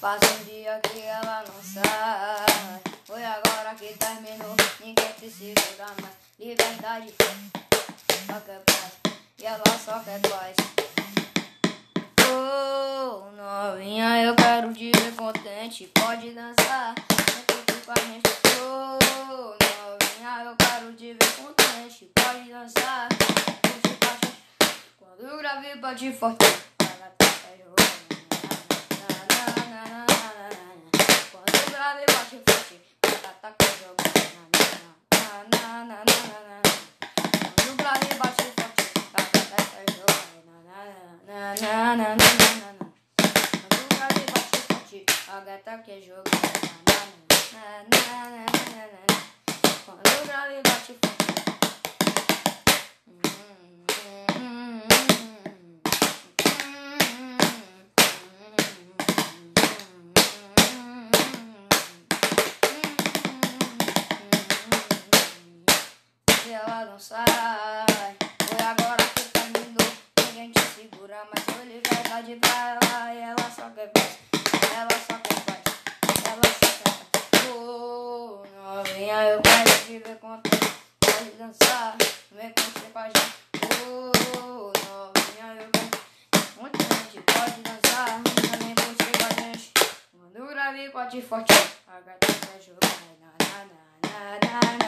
Passa um dia que ela não sai. Foi agora que terminou, ninguém te segura mais. Liberdade, só quer paz. E ela só quer paz. Oh, novinha, eu quero te ver contente. Pode dançar, vem com a gente. Oh, novinha, eu quero te ver contente. Pode dançar, curte com a gente. Quando eu gravei, bate forte. Ela tá jogando. Quando eu gravei, bate forte. Ela tá jogando. Quando eu gravei, bate forte. Ela tá jogando. Na, na, na, na, na, o Gabi bate forte, a gata quer jogar. Na, na, na, na, na, na, na. Quando Gabi bate forte. Ela não sai, foi agora que terminou. Ninguém te segura, mas foi liberdade pra ela. E ela só quer paz, ela só quer paz, ela só quer paz. Oh, novinha, eu quero te ver contente. Pode dançar, vem curtir com a gente. Oh, novinha, eu quero contente. Pode dançar, vem com a gente. Quando o grave bate forte, a gata. Na, na, na, na, na, na, na.